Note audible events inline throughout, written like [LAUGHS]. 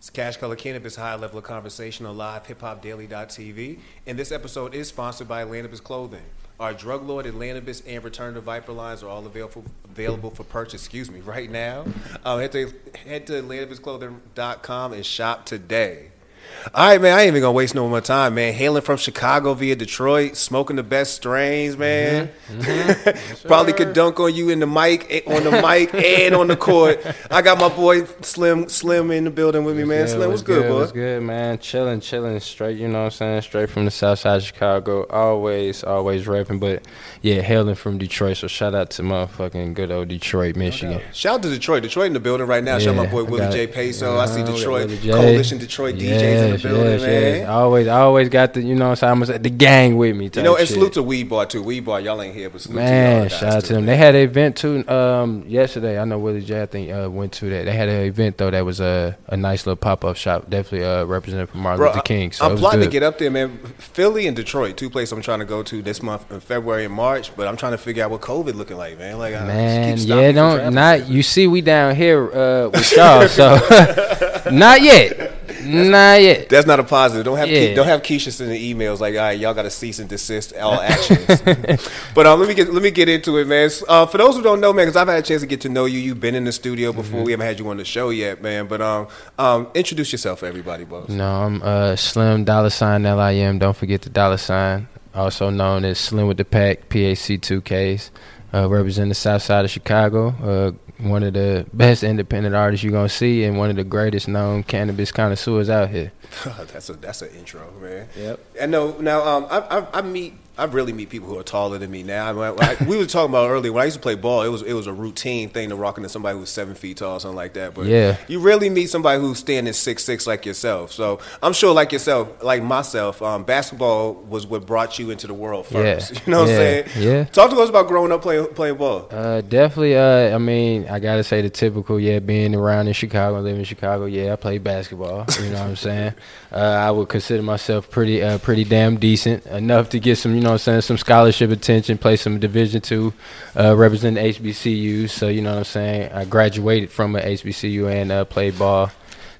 It's Cash Color Cannabis High Level of Conversation on live hiphopdaily.tv. And this episode is sponsored by Atlantis Clothing. Our drug lord Atlantis and Return to Viper lines are all available available for purchase, excuse me, right now. Um, head to head to atlantisclothing.com and shop today. All right, man. I ain't even gonna waste no more time, man. Hailing from Chicago via Detroit, smoking the best strains, man. Mm-hmm. [LAUGHS] Probably could dunk on you in the mic, eh, on the mic, and on the court. I got my boy Slim, Slim in the building with me, man. Yeah, Slim, what's good, boy? What's good, man? Chilling, chilling, straight. You know what I'm saying? Straight from the South Side of Chicago. Always, always rapping, but yeah, hailing from Detroit. So shout out to motherfucking good old Detroit, Michigan. Shout out to Detroit. Detroit in the building right now. Shout out my boy Willie J. Peso. I see Detroit Coalition, Detroit Willie J. Detroit in the building, yes, man. yes. I always, I always got the, you know, what I'm the gang with me. You know, and salute to Weed Bar too. Weed Bar, y'all ain't here, but salute to y'all Man, guys, shout out to them. man. They had an event too um, yesterday. I know Willie J. I think uh, went to that. They had an event though that was a a nice little pop up shop. Definitely uh, represented from Martin Bro, Luther King. So I'm plotting to get up there, man. Philly and Detroit, two places I'm trying to go to this month in February and March. But I'm trying to figure out what COVID looking like, man. Like, I Man, yeah, don't not you see we down here uh, with y'all, so [LAUGHS] not yet, not yet. That's not a positive. Don't have Ke- don't have Keisha send the emails like, all right, y'all got to cease and desist all [LAUGHS] actions. but um, let me get let me get into it, man. Uh, for those who don't know, man, because I've had a chance to get to know you. You've been in the studio before. Mm-hmm. We haven't had you on the show yet, man. But um, um, introduce yourself, everybody, boss. No, I'm uh, Slim Dollar Sign L I M. Don't forget the dollar sign, also known as Slim with the Pack PAC two Ks. Uh, represent the South Side of Chicago. Uh, one of the best independent artists you're gonna see, and one of the greatest known cannabis connoisseurs out here. [LAUGHS] that's a that's an intro, man. Yep. And no, now um, I, I I meet I really meet people who are taller than me now. I mean, I, we were talking about earlier when I used to play ball. It was it was a routine thing to rock into somebody who was seven feet tall, or something like that. But Yeah. you really meet somebody who's standing six six like yourself. So I'm sure, like yourself, like myself, um, basketball was what brought you into the world first. Yeah. [LAUGHS] You know what Yeah. I'm saying? Yeah. Talk to us about growing up playing playing ball. Uh, definitely. Uh, I mean, I gotta say the typical. Yeah, being around in Chicago, living in Chicago. Yeah, I played basketball. You know what I'm saying? [LAUGHS] Uh, I would consider myself pretty, uh, pretty damn decent enough to get some, you know, what I'm saying, some scholarship attention. Play some Division two, uh, represent HBCU. So you know what I'm saying. I graduated from a HBCU and uh, played ball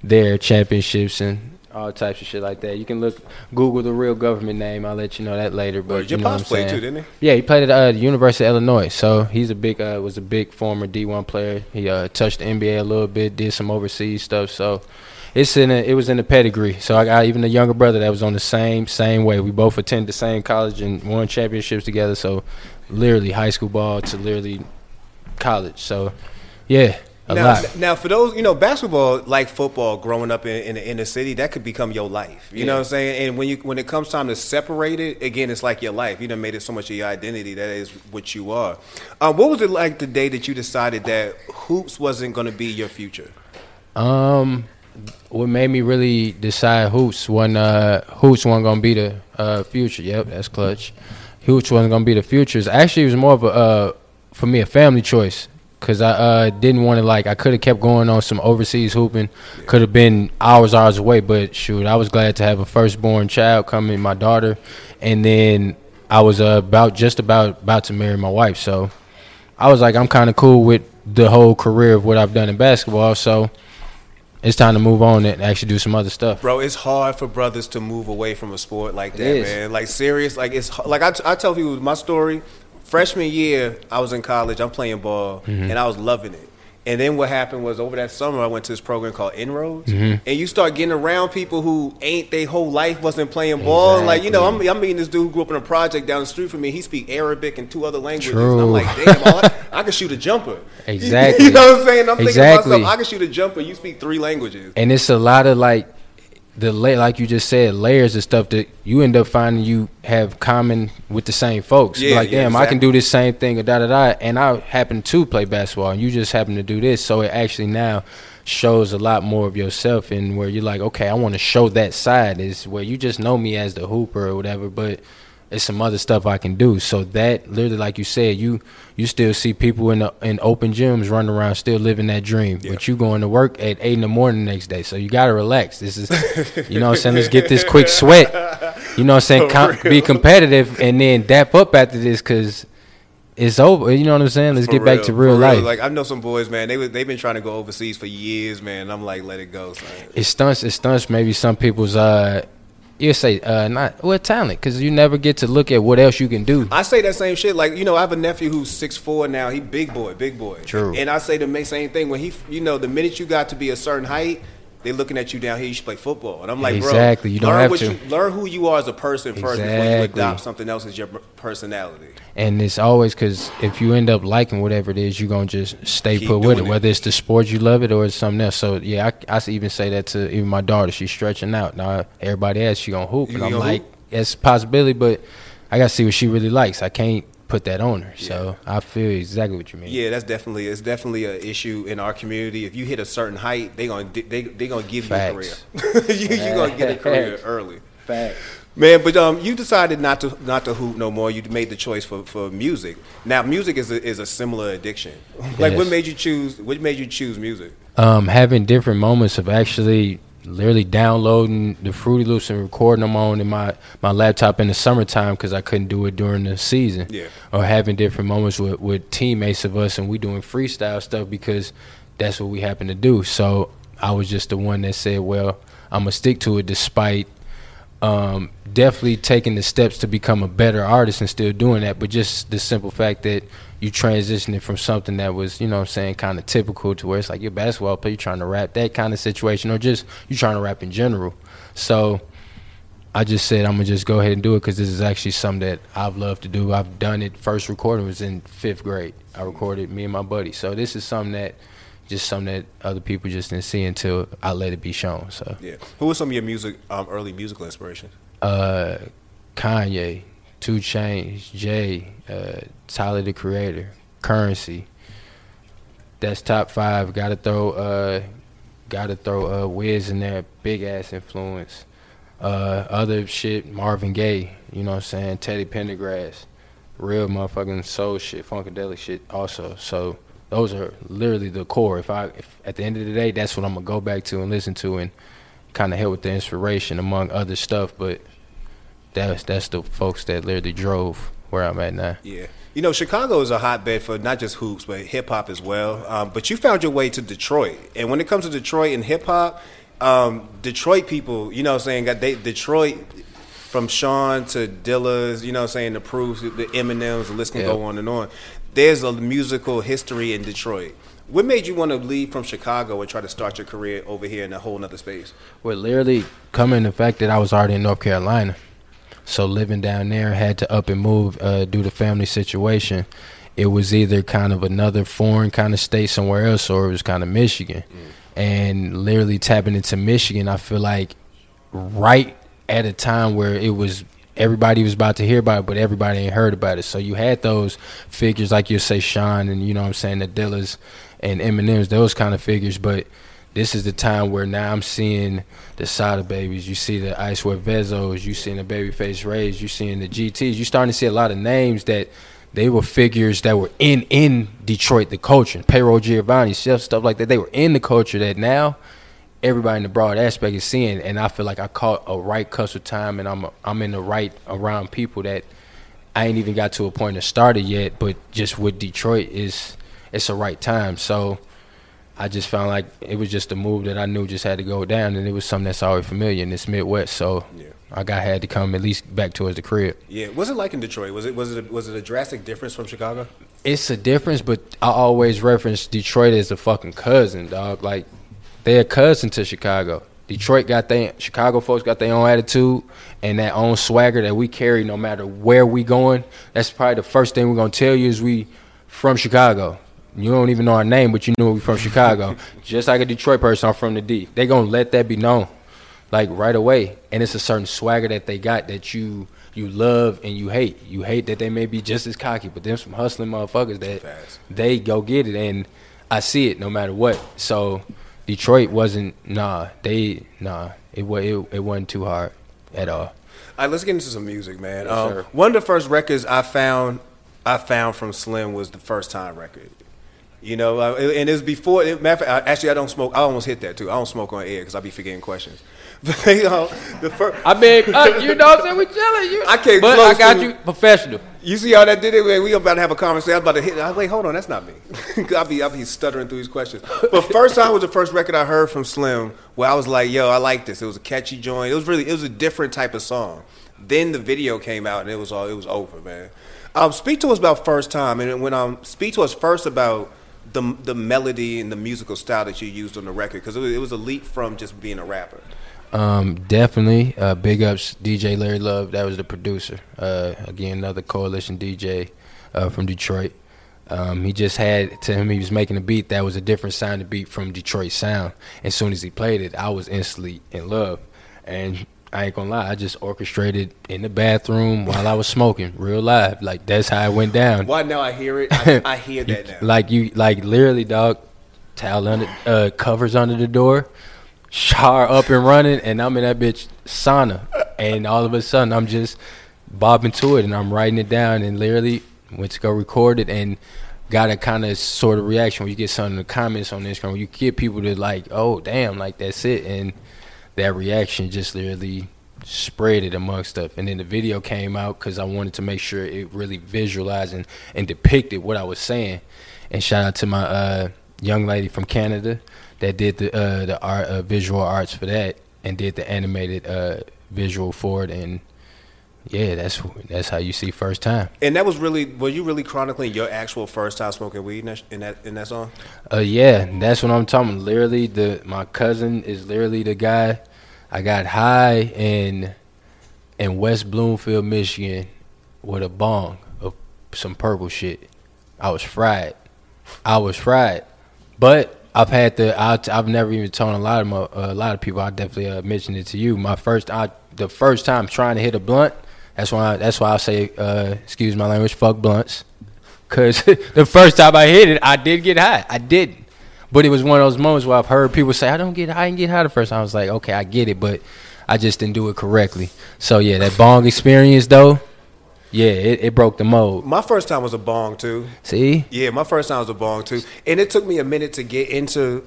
there, championships and. All types of shit like that. You can look, Google the real government name. I'll let you know that later. But Your you know pops played saying? too, didn't he? Yeah, he played at uh, the University of Illinois. So he's a big uh, was a big former D1 player. He uh, touched the NBA a little bit, did some overseas stuff. So it's in a, it was in the pedigree. So I got even a younger brother that was on the same same way. We both attended the same college and won championships together. So literally high school ball to literally college. So yeah, a now, lot. now, for those, you know, basketball, like football, growing up in, in the inner city, that could become your life. You know what I'm saying? And when you when it comes time to separate it, again, it's like your life. You done made it so much of your identity that is what you are. Um, what was it like the day that you decided that hoops wasn't going to be your future? Um, what made me really decide hoops when uh hoops wasn't gonna be the uh future. Yep, that's clutch. Hoops wasn't gonna be the future. Actually, it was more of a uh for me a family choice because I uh didn't want to like I could have kept going on some overseas hooping. Could have been hours hours away, but shoot, I was glad to have a firstborn child coming, my daughter, and then I was uh, about just about about to marry my wife. So I was like, I'm kind of cool with the whole career of what I've done in basketball. So it's time to move on and actually do some other stuff. Bro, it's hard for brothers to move away from a sport like that, man. Like serious, like it's h- like I, t- I tell people my story. Freshman year, I was in college. I'm playing ball, Mm-hmm. and I was loving it. And then what happened was over that summer, I went to this program called Inroads, Mm-hmm. and you start getting around people who ain't their whole life wasn't playing ball. And like you know, I'm, I'm meeting this dude who grew up in a project down the street from me. He speak Arabic and two other languages. And I'm like, damn, all I, I can shoot a jumper. [LAUGHS] Exactly. you know what I'm saying? I'm thinking Exactly. to myself, I can shoot a jumper. You speak three languages. and it's a lot of like the la- like you just said layers of stuff that you end up finding you have common with the same folks. Yeah, like yeah, damn, I can do this same thing or da da da, and I happen to play basketball, and you just happen to do this. So it actually now shows a lot more of yourself, and where you're like, okay, I want to show that side is where you just know me as the hooper or whatever, but. It's some other stuff I can do. So that literally, like you said, you you still see people in the, in open gyms running around, still living that dream. But you going to work at eight in the morning the next day, so you gotta relax. This is, you know, I'm saying, let's get this quick [LAUGHS] sweat. You know, what I'm saying, com- be competitive, and then dap up after this, cause it's over. You know what I'm saying? Let's For get back to real life. Like I know some boys, man. They they've been trying to go overseas for years, man. I'm like, let it go. Son. it stunts. It stunts maybe some people's uh, you say uh, not well talent because you never get to look at what else you can do. I say that same shit. Like you know, I have a nephew who's six four now. He big boy, big boy. True. And I say the same thing when he, you know, the minute you got to be a certain height. They looking at you down here. You should play football, and I'm like, Exactly, bro, you don't learn have what to. You, learn who you are as a person first before you adopt something else as your personality. And it's always because if you end up liking whatever it is, you're gonna just stay Keep put with it. it. Whether it's the sport you love it or it's something else. So yeah, I, I even say that to even my daughter. She's stretching out now. Everybody asks she gonna hoop, You and I'm like, hoop? it's a possibility, but I gotta see what she really likes. I can't put that on her. So I feel exactly what you mean. Yeah, that's definitely it's definitely an issue in our community. If you hit a certain height, they gonna they they gonna give Facts. you a career. [LAUGHS] you you gonna get a career Facts. early. Fact. Man, but um, you decided not to not to hoop no more. You made the choice for, for music. Now, music is a, is a similar addiction. Like, what made you choose? What made you choose music? um, having different moments of actually literally downloading the Fruity Loops and recording them on in my, my laptop in the summertime because I couldn't do it during the season. Yeah. Or having different moments with, with teammates of us and we doing freestyle stuff because that's what we happen to do. So I was just the one that said, well, I'm going to stick to it despite um, definitely taking the steps to become a better artist and still doing that, but just the simple fact that you transitioning it from something that was, you know what I'm saying, kind of typical to where it's like you're basketball player, you're trying to rap, that kind of situation, or just you're trying to rap in general. So I just said I'm gonna just go ahead and do it because this is actually something that I've loved to do. I've done it. First recording was in fifth grade. I recorded me and my buddy. So this is something that just something that other people just didn't see until I let it be shown. So Yeah. Who were some of your music um, early musical inspirations? uh, Kanye, Two Chainz, Jay, uh, Tyler the Creator, Curren$y. That's top five. Got to throw, uh, got to throw uh, Wiz in there. Big ass influence. Uh, other shit, Marvin Gaye. You know what I'm saying? Teddy Pendergrass, real motherfucking soul shit, funkadelic shit. Also, so those are literally the core. If I, if at the end of the day, that's what I'm gonna go back to and listen to and kind of help with the inspiration among other stuff. But that's that's the folks that literally drove where I'm at now. Yeah. You know, Chicago is a hotbed for not just hoops, but hip hop as well. Um, but you found your way to Detroit. And when it comes to Detroit and hip hop, um, Detroit people, you know what I'm saying, got they Detroit from Sean to Dilla's, you know what I'm saying, the Proofs, the Eminems, the list can Yeah. go on and on. There's a musical history in Detroit. What made you want to leave from Chicago and try to start your career over here in a whole nother space? Well, literally coming the fact that I was already in North Carolina, so living down there had to up and move uh, due to family situation. It was either kind of another foreign kind of state somewhere else, or it was kind of Michigan. And literally tapping into Michigan, I feel like right at a time where it was everybody was about to hear about it, but everybody ain't heard about it. So you had those figures like you say Sean and you know what I'm saying, the Dillas and Eminems, those kind of figures, but this is the time where now I'm seeing the Sada Babys, you see the Icewear Vezzos, you seeing the Babyface Rays, you seeing the GTs, you starting to see a lot of names that they were figures that were in in Detroit, the culture, Payroll Giovanni, stuff stuff like that. They were in the culture that now everybody in the broad aspect is seeing, and I feel like I caught a right cusp of time, and I'm I'm in the right around people that I ain't even got to a point of started yet, but just with Detroit is it's a right time. So I just found like it was just a move that I knew just had to go down, and it was something that's already familiar in this Midwest. So Yeah. I got had to come at least back towards the crib. Yeah, was it like in Detroit? Was it was it a, was it a drastic difference from Chicago? It's a difference, but I always reference Detroit as a fucking cousin, dog. Like they're a cousin to Chicago. Detroit got their Chicago folks got their own attitude and that own swagger that we carry no matter where we going. That's probably the first thing we're gonna tell you is we from Chicago. You don't even know our name, but you knew we from Chicago. [LAUGHS] Just like a Detroit person, I'm from the D. They gonna let that be known, like right away. And it's a certain swagger that they got that you you love and you hate. You hate that they may be just as cocky, but them some hustling motherfuckers that they go get it, and I see it no matter what. So Detroit wasn't nah. They nah. It was it, it wasn't too hard at all. All right, let's get into some music, man. Yes, um, one of the first records I found, I found from Slim was the first time record. You know, uh, and it was before. Matter of fact, I- actually, I don't smoke. I almost hit that too. I don't smoke on air because I be forgetting questions. [LAUGHS] But you know, the first. I mean, uh, you know what I'm saying? We chilling. You, I came but I got to- you professional. You see how that did it? We about to have a conversation. I was about to hit. I like, hold on, that's not me. [LAUGHS] I'll be, I'll be stuttering through these questions. But first time was the first record I heard from Slim where I was like, yo, I like this. It was a catchy joint. It was really, it was a different type of song. Then the video came out and it was all, it was over, man. Um, speak to us about first time, and when um, speak to us first about the the melody and the musical style that you used on the record because it, was- it was a leap from just being a rapper. Um, definitely. Uh, big ups, DJ Larry Love. That was the producer. Uh, again, another coalition DJ uh, from Detroit. Um, he just had to him. He was making a beat that was a different sounding beat from Detroit sound. As soon as he played it, I was instantly in love. And I ain't gonna lie, I just orchestrated in the bathroom while I was smoking, real live. Like that's how it went down. Why now I hear it? I, [LAUGHS] I hear that now. Like you, like literally, dog. Towel under, uh, covers under the door, shower up and running, and I'm in that bitch sauna, and all of a sudden I'm just bobbing to it, and I'm writing it down, and literally went to go record it, and got a kind of sort of reaction when you get some in the comments on Instagram, you get people to like, oh damn, like that's it, and that reaction just literally spread it amongst stuff. And then the video came out because I wanted to make sure it really visualized and, and depicted what I was saying. And shout out to my uh, young lady from Canada that did the uh, the art uh, visual arts for that and did the animated uh, visual for it. And yeah, that's that's how you see first time. And that was really were you really chronicling your actual first time smoking weed in that in that, in that song? Uh, yeah, that's what I'm talking. Literally, the my cousin is literally the guy. I got high in in West Bloomfield, Michigan, with a bong of some purple shit. I was fried. I was fried, but I've had the. I, I've never even told a lot of my, a lot of people. I definitely uh, mentioned it to you. My first, I the first time trying to hit a blunt. That's why. that's why I say, uh, excuse my language, fuck blunts. Cause [LAUGHS] the first time I hit it, I did get high. I didn't. But it was one of those moments where I've heard people say, I don't get high, I didn't get high the first time. I was like, okay, I get it, but I just didn't do it correctly. So yeah, that bong experience though, yeah, it, it broke the mold. My first time was a bong too. See? Yeah, my first time was a bong too, and it took me a minute to get into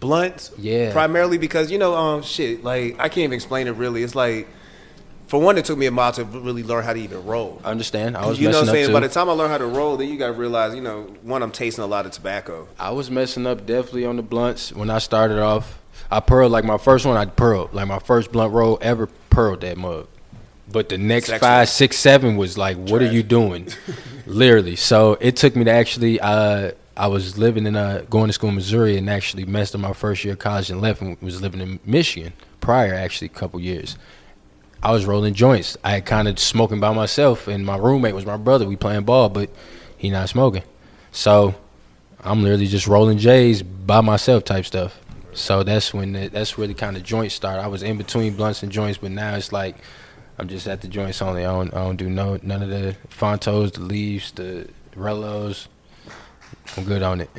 blunts. Yeah. primarily because you know, um, shit, like I can't even explain it really. It's like, for one, it took me a while to really learn how to even roll. I understand. I was you know what I'm saying? By the time I learned how to roll, then you got to realize, you know, one, I'm tasting a lot of tobacco. I was messing up definitely on the blunts when I started off. I pearled like my first one. I pearled like my first blunt roll ever. Pearled that mug, but the next Sexual. five, six, seven was like, what are you doing? [LAUGHS] Literally. So it took me to actually. Uh, I was living in uh, going to school in Missouri and actually messed up my first year of college and left and was living in Michigan prior actually a couple years. I was rolling joints. I had kind of smoking by myself, and my roommate was my brother. We playing ball, but he not smoking. So I'm literally just rolling J's by myself type stuff. So that's when the, that's where the kind of joints start. I was in between blunts and joints, but now it's like I'm just at the joints only. I don't I don't do no none of the Frontos, the leaves, the Rellos. I'm good on it.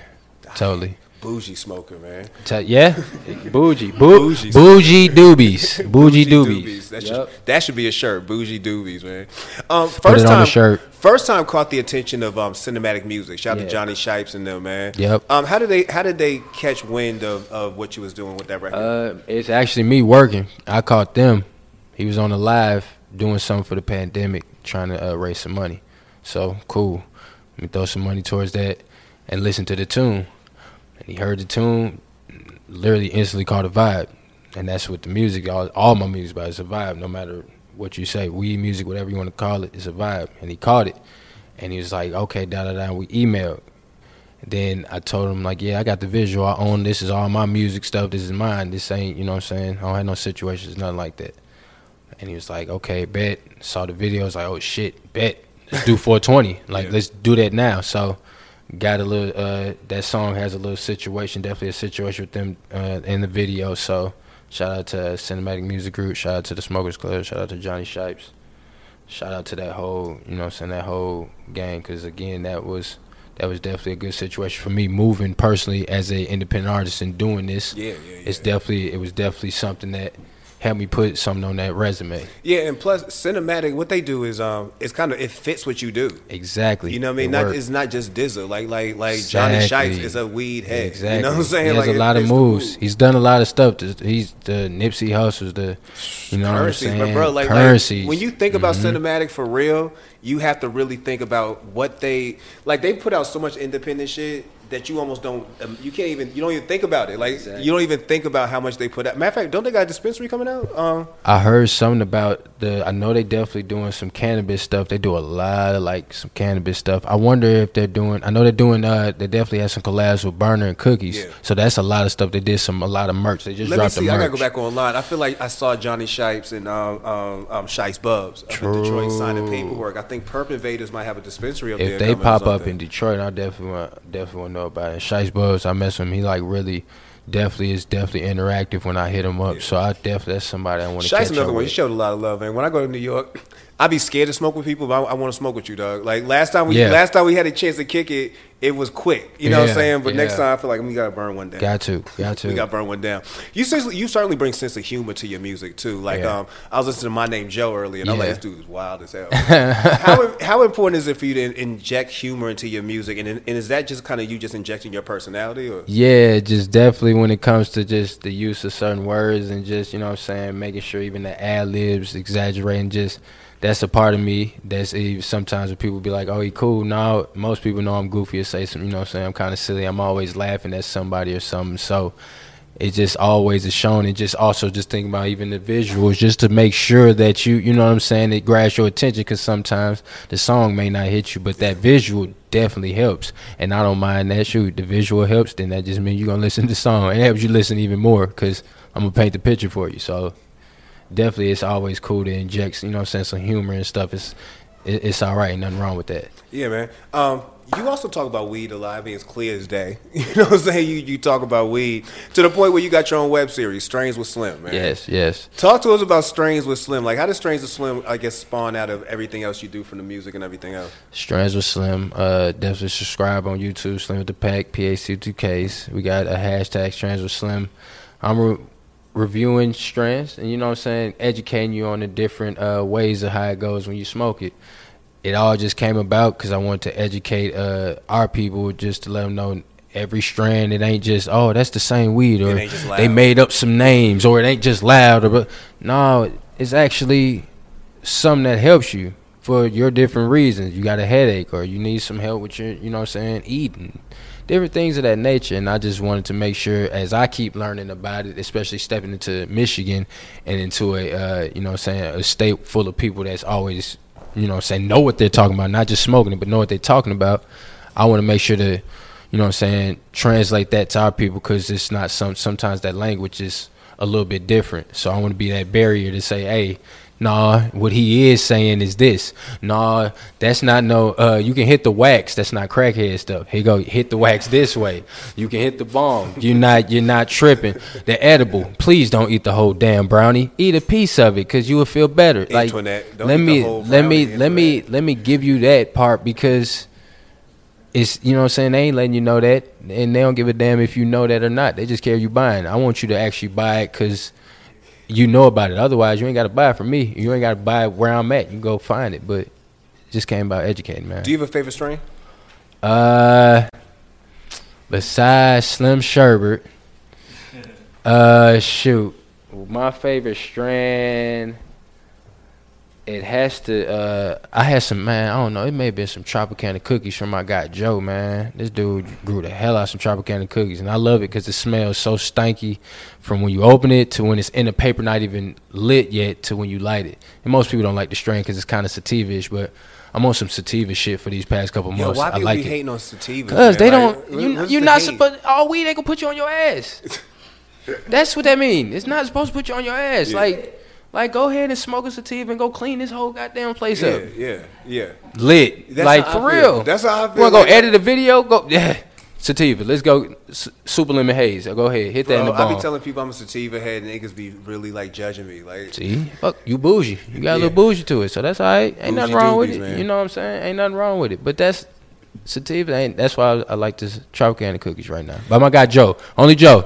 Totally. Bougie smoker, man. Yeah, [LAUGHS] bougie, Bou- Bougie. bougie doobies, bougie doobies. That, Yep. should, that should be a shirt. Bougie doobies, man. Um, first time, shirt. First time caught the attention of um, cinematic music. Shout out to Johnny Shipes and them, man. Yep. Um, how did they How did they catch wind of, of what you was doing with that record? Uh, it's actually me working. I caught them. He was on the live doing something for the pandemic, trying to uh, raise some money. So cool. Let me throw some money towards that and listen to the tune. And he heard the tune, literally instantly caught a vibe. And that's what the music, all, all my music, about it's a vibe. No matter what you say, weed music, whatever you want to call it, it's a vibe. And he caught it, and he was like, "Okay, da da da." We emailed. Then I told him like, yeah, I got the visual. I own this. Is all my music stuff. This is mine. This ain't, you know what I'm saying? I don't have no situations, nothing like that. And he was like, okay, bet. Saw the video. Was like, oh shit, bet. Let's do [LAUGHS] 420. Like, Yeah. let's do that now. So, got a little. uh That song has a little situation. Definitely a situation with them uh, in the video. So, shout out to Cinematic Music Group. Shout out to the Smokers Club. Shout out to Johnny Shipes. Shout out to that whole, you know, I'm saying that whole gang. Because again, that was that was definitely a good situation for me moving personally as a independent artist and doing this. yeah, yeah, yeah. It's definitely it was definitely something that help me put something on that resume. Yeah, and plus cinematic, what they do is um, it's kind of it fits what you do. Exactly. You know what I mean? It Not, it's not just DZA. Like like like Johnny Exactly. Shipes is a weed head. Exactly. You know what I'm saying? He has like a lot of moves. He's done a lot of stuff. He's the Nipsey Hussle's the, you know currencies, what I'm saying? but bro, like, like when you think about Mm-hmm. cinematic for real, you have to really think about what they like. They put out so much independent shit that you almost don't. Um, you can't even. You don't even think about it. Like Exactly. you don't even think about how much they put out. Matter of fact, don't they got a dispensary coming out? Um, I heard something about the. I know they definitely doing some cannabis stuff. They do a lot of like some cannabis stuff. I wonder if they're doing. I know they're doing. Uh, they definitely had some collabs with Berner and Cookies. Yeah. So that's a lot of stuff. They did some a lot of merch. They just let me dropped see. the I gotta go back online. I feel like I saw Johnny Shipes and um, um, um, Shipes Bubs up in Detroit signing True. paperwork. I think Perp Invaders might have a dispensary up there. If they pop up in Detroit, I definitely want definitely want to know about it. Shice Buzz, I mess with him. He like really, definitely is definitely interactive when I hit him up. So I definitely that's somebody I want to Shice another one. With. showed a lot of love, and When I go to New York, I be scared to smoke with people, but I, I want to smoke with you, dog. Like last time we Yeah. last time we had a chance to kick it, it was quick. You know what I'm saying? But next time I feel like we gotta burn one down. Got to, got to. We got to burn one down. You you certainly bring sense of humor to your music too. Like Yeah. um, I was listening to My Name Joe earlier, and I'm like, this dude is wild as hell. [LAUGHS] how how important is it for you to in- inject humor into your music, and and is that just kind of you just injecting your personality, or Yeah, just definitely when it comes to just the use of certain words and just, you know what I'm saying, making sure even the ad libs, exaggerating, just that's a part of me. That's sometimes when people be like, oh, he cool. Now most people know I'm goofy or say something, you know what I'm saying? I'm kind of silly. I'm always laughing at somebody or something. So it just always is shown and just also just thinking about even the visuals just to make sure that you, you know what I'm saying, it grabs your attention because sometimes the song may not hit you, but that visual definitely helps. And I don't mind that. Shoot, the visual helps, then that just means you're to listen to the song. It helps you listen even more because I'm to paint the picture for you. So definitely it's always cool to inject, you know saying, some humor and stuff. It's, it, it's all right. Nothing wrong with that. Yeah, man. Um, you also talk about weed a lot. I mean, it's clear as day. [LAUGHS] You know what I'm saying? You you talk about weed to the point where you got your own web series, Strains with Slim, man. Yes, yes. Talk to us about Strains with Slim. Like, how does Strains with Slim, I guess, spawn out of everything else you do from the music and everything else? Strands with Slim. Uh, definitely subscribe on YouTube. Slim with the Pack. PAC2Ks. We got a hashtag Strands with Slim. I'm reviewing strands, and you know what I'm saying, educating you on the different uh, ways of how it goes when you smoke it. It all just came about because I wanted to educate uh, our people just to let them know every strand. It ain't just oh that's the same weed or they made up some names or it ain't just loud or but no, it's actually something that helps you for your different reasons. You got a headache or you need some help with your, you know what I'm saying, eating. Different things of that nature. And I just wanted to make sure as I keep learning about it, especially stepping into Michigan and into a, uh, you know saying, a state full of people that's always, you know saying, know what they're talking about, not just smoking it, but know what they're talking about. I want to make sure to, you know I'm saying, translate that to our people because it's not some, sometimes that language is a little bit different. So I want to be that barrier to say, hey, nah, what he is saying is this. Nah, that's not no. Uh, you can hit the wax. That's not crackhead stuff. Here you go. Hit the wax this way. You can hit the bomb. You're not. You're not tripping. The edible. Please don't eat the whole damn brownie. Eat a piece of it because you will feel better. like don't let eat the me whole let me let me let me give you that part because it's you know what I'm saying they ain't letting you know that and they don't give a damn if you know that or not they just care you buying I want you to actually buy it because you know about it. Otherwise you ain't got to buy it from me. You ain't got to buy it where I'm at. You can go find it. But it just came about educating man. Do you have a favorite strain? uh besides Slim Sherbert uh shoot. My favorite strand it has to uh I had some man, I don't know, it may have been some Tropicana cookies from my guy Joe, man. This dude grew the hell out of some Tropicana cookies and I love it because it smells so stanky from when you open it to when it's in the paper not even lit yet to when you light it. And most people don't like the strain because it's kind of sativa-ish, but I'm on some sativa shit for these past couple Yo, months. why I people like be it. hating on sativa? Cause they man? don't. you, you're not hate? supposed. All weed ain't gonna put you on your ass. [LAUGHS] That's what that mean. It's not supposed to put you on your ass. Yeah. Like, like go ahead and smoke a sativa and go clean this whole goddamn place Yeah, up. yeah, yeah. Yeah. Lit. That's like for real. That's how I You feel. wanna go Like- edit a video? Go. [LAUGHS] Yeah. Sativa. Let's go. S- super lemon haze. Go ahead. Hit that in Bro, the I bomb. be telling people I'm a sativa head, and niggas be really like judging me. Like, See, fuck, you bougie. You got a Yeah. little bougie to it, so that's all right. Ain't nothing Bougie wrong with it. man. You know what I'm saying? Ain't nothing wrong with it. But that's sativa. Ain't that's why I, I like this Tropicana cookies right now. By my guy Joe, only Joe.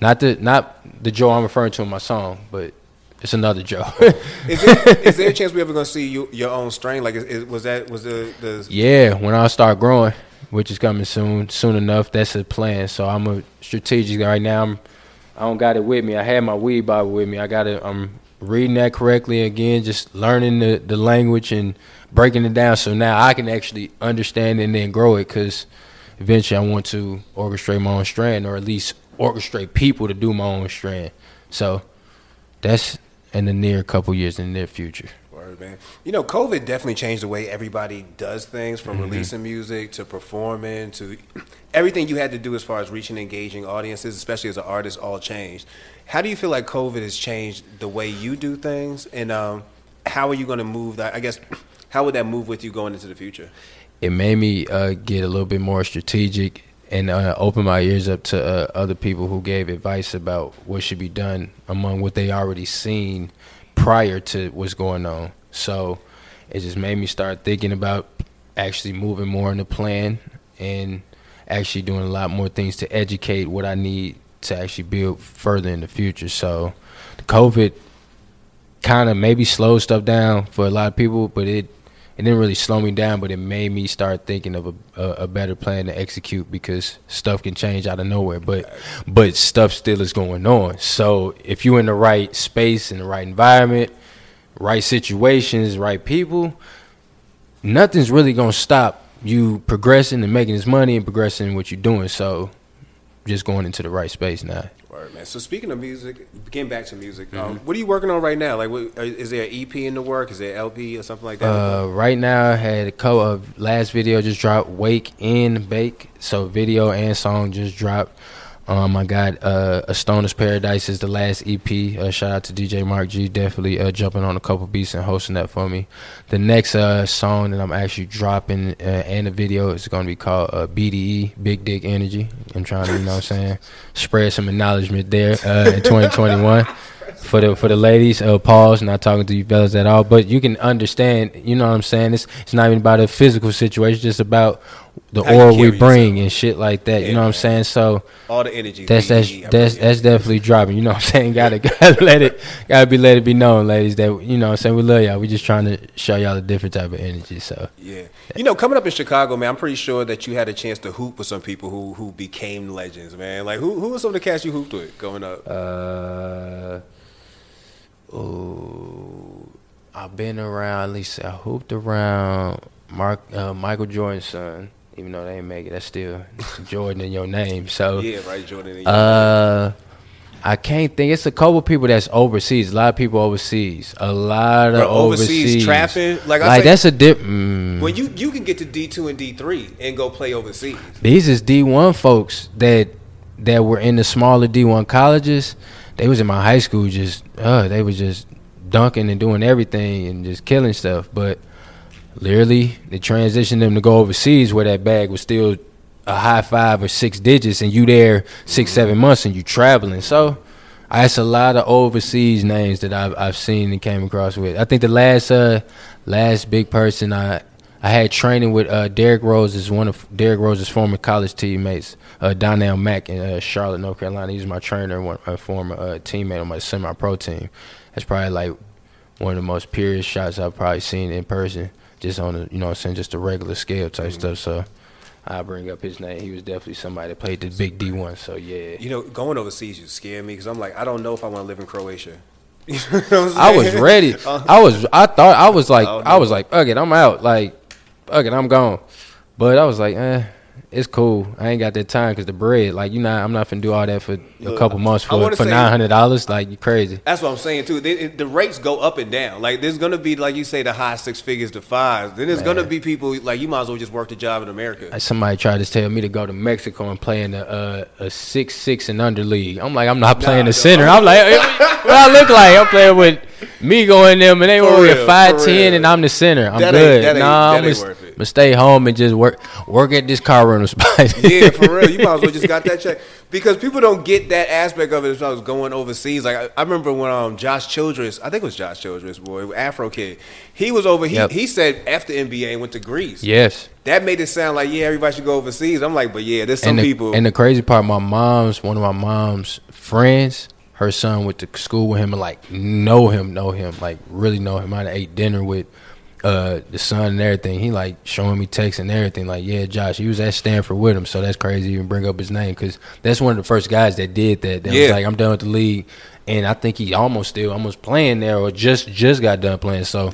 Not the not the Joe I'm referring to in my song, but it's another Joe. [LAUGHS] Is there, is there a [LAUGHS] chance we ever gonna see you, your own strain? Like, is, is, was that was the the yeah, when I start growing, which is coming soon, soon enough. That's a plan. So I'm a strategic right now. I'm I don't got it with me. I had my weed Bible with me. I got it. I'm reading that correctly again, just learning the the language and breaking it down. So now I can actually understand and then grow it because eventually I want to orchestrate my own strand or at least orchestrate people to do my own strand. So that's in the near couple years in the near future. Word, man. You know, COVID definitely changed the way everybody does things, from Mm-hmm. releasing music to performing to everything you had to do as far as reaching and engaging audiences, especially as an artist, all changed. How do you feel like COVID has changed the way you do things, and um, how are you going to move that? I guess how would that move with you going into the future? it made me uh, get a little bit more strategic and uh, open my ears up to uh, other people who gave advice about what should be done among what they already seen prior to what's going on. So it just made me start thinking about actually moving more in the plan and actually doing a lot more things to educate what I need to actually build further in the future. So COVID kind of maybe slowed stuff down for a lot of people, but it it didn't really slow me down, but it made me start thinking of a, a, a better plan to execute because stuff can change out of nowhere. But but stuff still is going on. So if you're in the right space, in the right environment, right situations, right people, nothing's really gonna stop you progressing and making this money and progressing in what you're doing. So just going into the right space now. Word, man. So speaking of music, getting back to music, Mm-hmm. um, what are you working on right now? Like, what, are- is there an EP in the work? Is there LP or something like that? Uh, right now, I had a couple of last video just dropped, Wake and Bake. So video and song just dropped. Um, I got uh, a Stoner's Paradise is the last EP. Uh, shout out to DJ Mark G, definitely uh, jumping on a couple beats and hosting that for me. The next uh, song that I'm actually dropping uh, and the video is going to be called uh, BDE, Big Dick Energy. I'm trying to, you know what I'm saying, spread some acknowledgement there uh, in [LAUGHS] 2021 for the for the ladies. Uh, pause, not talking to you fellas at all, but you can understand. You know what I'm saying? It's it's not even about a physical situation, it's just about the you we bring yourself. and shit like that. Yeah, you know what I'm saying? So All the energy. that's that's that's that's definitely dropping. You know what I'm saying? [LAUGHS] Gotta gotta let it gotta be let it be known, ladies, that you know what I'm saying we love y'all. We just trying to show y'all a different type of energy. So Yeah, you know, coming up in Chicago, man, I'm pretty sure that you had a chance to hoop with some people who who became legends, man. Like, who who were some of the cats you hooped with coming up? Uh, ooh, I've been around. At least I hooped around Mark uh, Michael Jordan's son. Even though they ain't make it, that's still Jordan in your name. So, yeah, right, Jordan. Uh, I can't think. It's a couple people that's overseas. A lot of people overseas. A lot of Bro, overseas overseas, trapping, like I like say- that's a dip. Mm, when you you can get to D two and D three and go play overseas. these is D one folks that that were in the smaller D one colleges. They was in my high school, just uh, they was just dunking and doing everything and just killing stuff. But literally, they transitioned them to go overseas where that bag was still a high five or six digits, and you there six seven months and you traveling. So. That's a lot of overseas names that I've I've seen and came across with. I think the last uh last big person I I had training with uh Derrick Rose is one of Derrick Rose's former college teammates, uh Doneal Mack in uh, Charlotte, North Carolina. He's my trainer, one a former uh, teammate on my semi pro team. That's probably like one of the most purest shots I've probably seen in person, just on a you know I'm saying, just a regular scale type stuff. So I bring up his name. He was definitely somebody that played the big D one. So yeah. You know, going overseas, you scare me because I'm like, I don't know if I want to live in Croatia. [LAUGHS] You know I'm was ready. [LAUGHS] Uh, I was. I thought I was like. Oh, I was like, fuck it, I'm out. Like, fuck it, I'm gone. But I was like, eh, it's cool. I ain't got that time because the bread. Like, you know, I'm not finna do all that for a Look, couple months for for nine hundred dollars. Like, you crazy. That's what I'm saying too. They, it- the rates go up and down. Like there's gonna be like you say the high six figures to fives. Then there's gonna be people like you might as well just work the job in America. Like, Somebody tried to tell me to go to Mexico and play in a uh, a six six and under league. I'm like, I'm not playing Nah, the center. I'm like, what I look like? I'm playing with me going them, and they were real, five ten, and I'm the center. I'm That ain't- good. that ain't- nah, that I'm ain't worth it. But stay home and just work work at this car rental spot. [LAUGHS] yeah, for real. You might as well just got that check because people don't get that aspect of it. As I was going overseas, like I, I remember when um Josh Childress, I think it was Josh Childress, boy, Afro kid, he was over. He Yep. he said after NBA and went to Greece. yes. That made it sound like yeah, everybody should go overseas. I'm like, but yeah, there's some and the, people. And the crazy part, my mom's one of my mom's friends. Her son went to school with him and like know him, know him, like really know him. I ate dinner with uh the son and everything. He like showing me texts and everything. Like, yeah, Josh, he was at Stanford with him, so that's crazy. Even bring up his name because that's one of the first guys that did that. That was Yeah. like, I'm done with the league, and I think he almost still almost playing there or just just got done playing. So.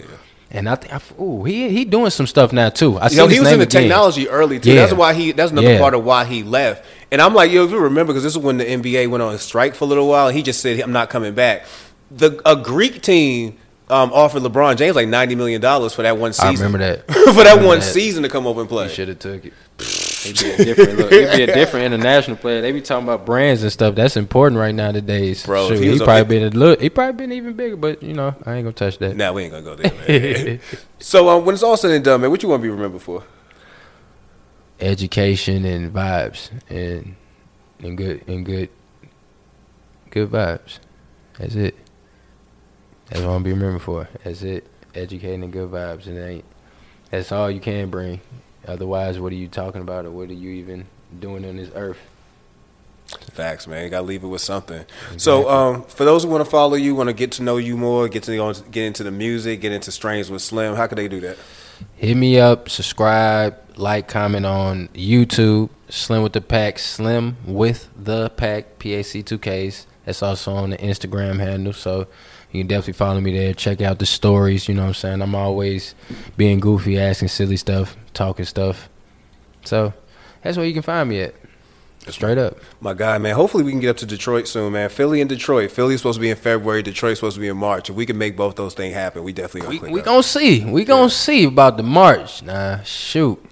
And I think, ooh, he he doing some stuff now too. I You know, he was in the again. technology early too. Yeah. That's why he. That's another Yeah. part of why he left. And I'm like, yo, if you remember, because this is when the NBA went on strike for a little while, and he just said, "I'm not coming back." The a Greek team um, offered LeBron James like ninety million dollars for that one season. [LAUGHS] I remember that. for that one that. season to come over and play. He should have took it. He'd be a different look. He'd be a different international player. They be talking about brands and stuff. That's important right now nowadays. Bro, Shoot, he he, was a- probably been a look. He probably been even bigger, but you know, I ain't gonna touch that. Nah, we ain't gonna go there. Man. [LAUGHS] so um, when it's all said and done, man, what you want to be remembered for? Education and vibes and and good and good good vibes. That's it. That's what I'm gonna be remembered for. That's it. Educating and good vibes. And ain't that's all you can bring. Otherwise, what are you talking about or what are you even doing on this earth? Facts, man. You gotta leave it with something. So, um, for those who want to follow you, want to get to know you more, get to get into the music, get into strains with Slim, how could they do that? Hit me up, subscribe, like, comment on YouTube. Slim with the Pack, Slim with the Pack, P A C two Ks. That's also on the Instagram handle, so you can definitely follow me there. Check out the stories. You know what I'm saying? I'm always being goofy, asking silly stuff, talking stuff. So that's where you can find me at. Straight up. My guy, man. Hopefully, we can get up to Detroit soon, man. Philly and Detroit. Philly's supposed to be in February. Detroit's supposed to be in March. If we can make both those things happen, we definitely gonna We, we up. gonna see. We gonna see about the March. Nah, shoot.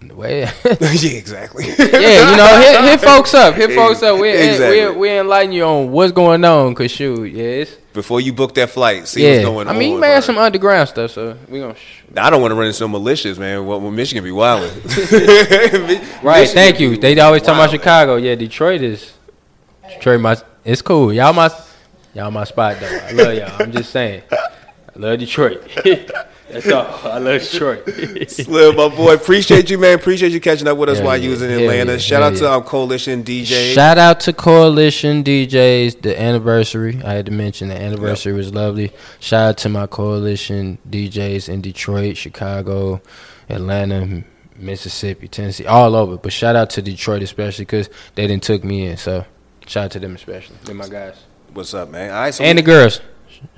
The way [LAUGHS] yeah, exactly. yeah, you know, hit, hit folks up. Hit folks up. We [LAUGHS] Exactly. we we enlighten you on what's going on. Cause shoot, yeah, it's, Before you book that flight, see yeah. what's going on. I mean, you may have some underground stuff, so we gonna. Sh- I don't want to run into some malicious, man. Well, well Michigan be wilding. [LAUGHS] [LAUGHS] right. Thank you. They always talk about Chicago. Yeah, Detroit is. Detroit, my it's cool. Y'all my y'all my spot though. I love y'all. I'm just saying. I love Detroit. [LAUGHS] That's all. I love Detroit. Slim, [LAUGHS] my boy, appreciate you, man. Appreciate you catching up with us Hell while yeah. you was in Hell Atlanta. yeah. Shout Hell out to yeah. um, Coalition DJs. Shout out to Coalition DJs, the anniversary. I had to mention the anniversary was lovely. Shout out to my Coalition DJs in Detroit, Chicago, Atlanta, Mississippi, Tennessee, all over. But shout out to Detroit especially because they didn't took me in. So shout out to them especially. They're my guys. What's up, man? All right, so And the girls.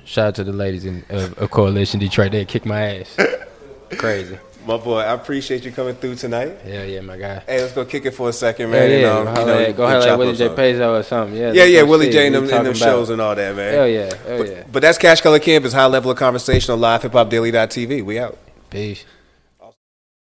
Shout out to the ladies in of, of Coalition Detroit. They kick my ass. [LAUGHS] Crazy. my boy, I appreciate you coming through tonight. Yeah, yeah, my guy. Hey, let's go kick it for a second, man. yeah, and, go um, you know, at- go chop at Willie J. Peso or something. Yeah, Yeah, yeah, Willie J and them, and them shows and all that, man. Hell yeah, hell But, yeah. but that's Cash Color Camp. Campus, high level of conversation on live hip hop daily.tv. We out. Peace.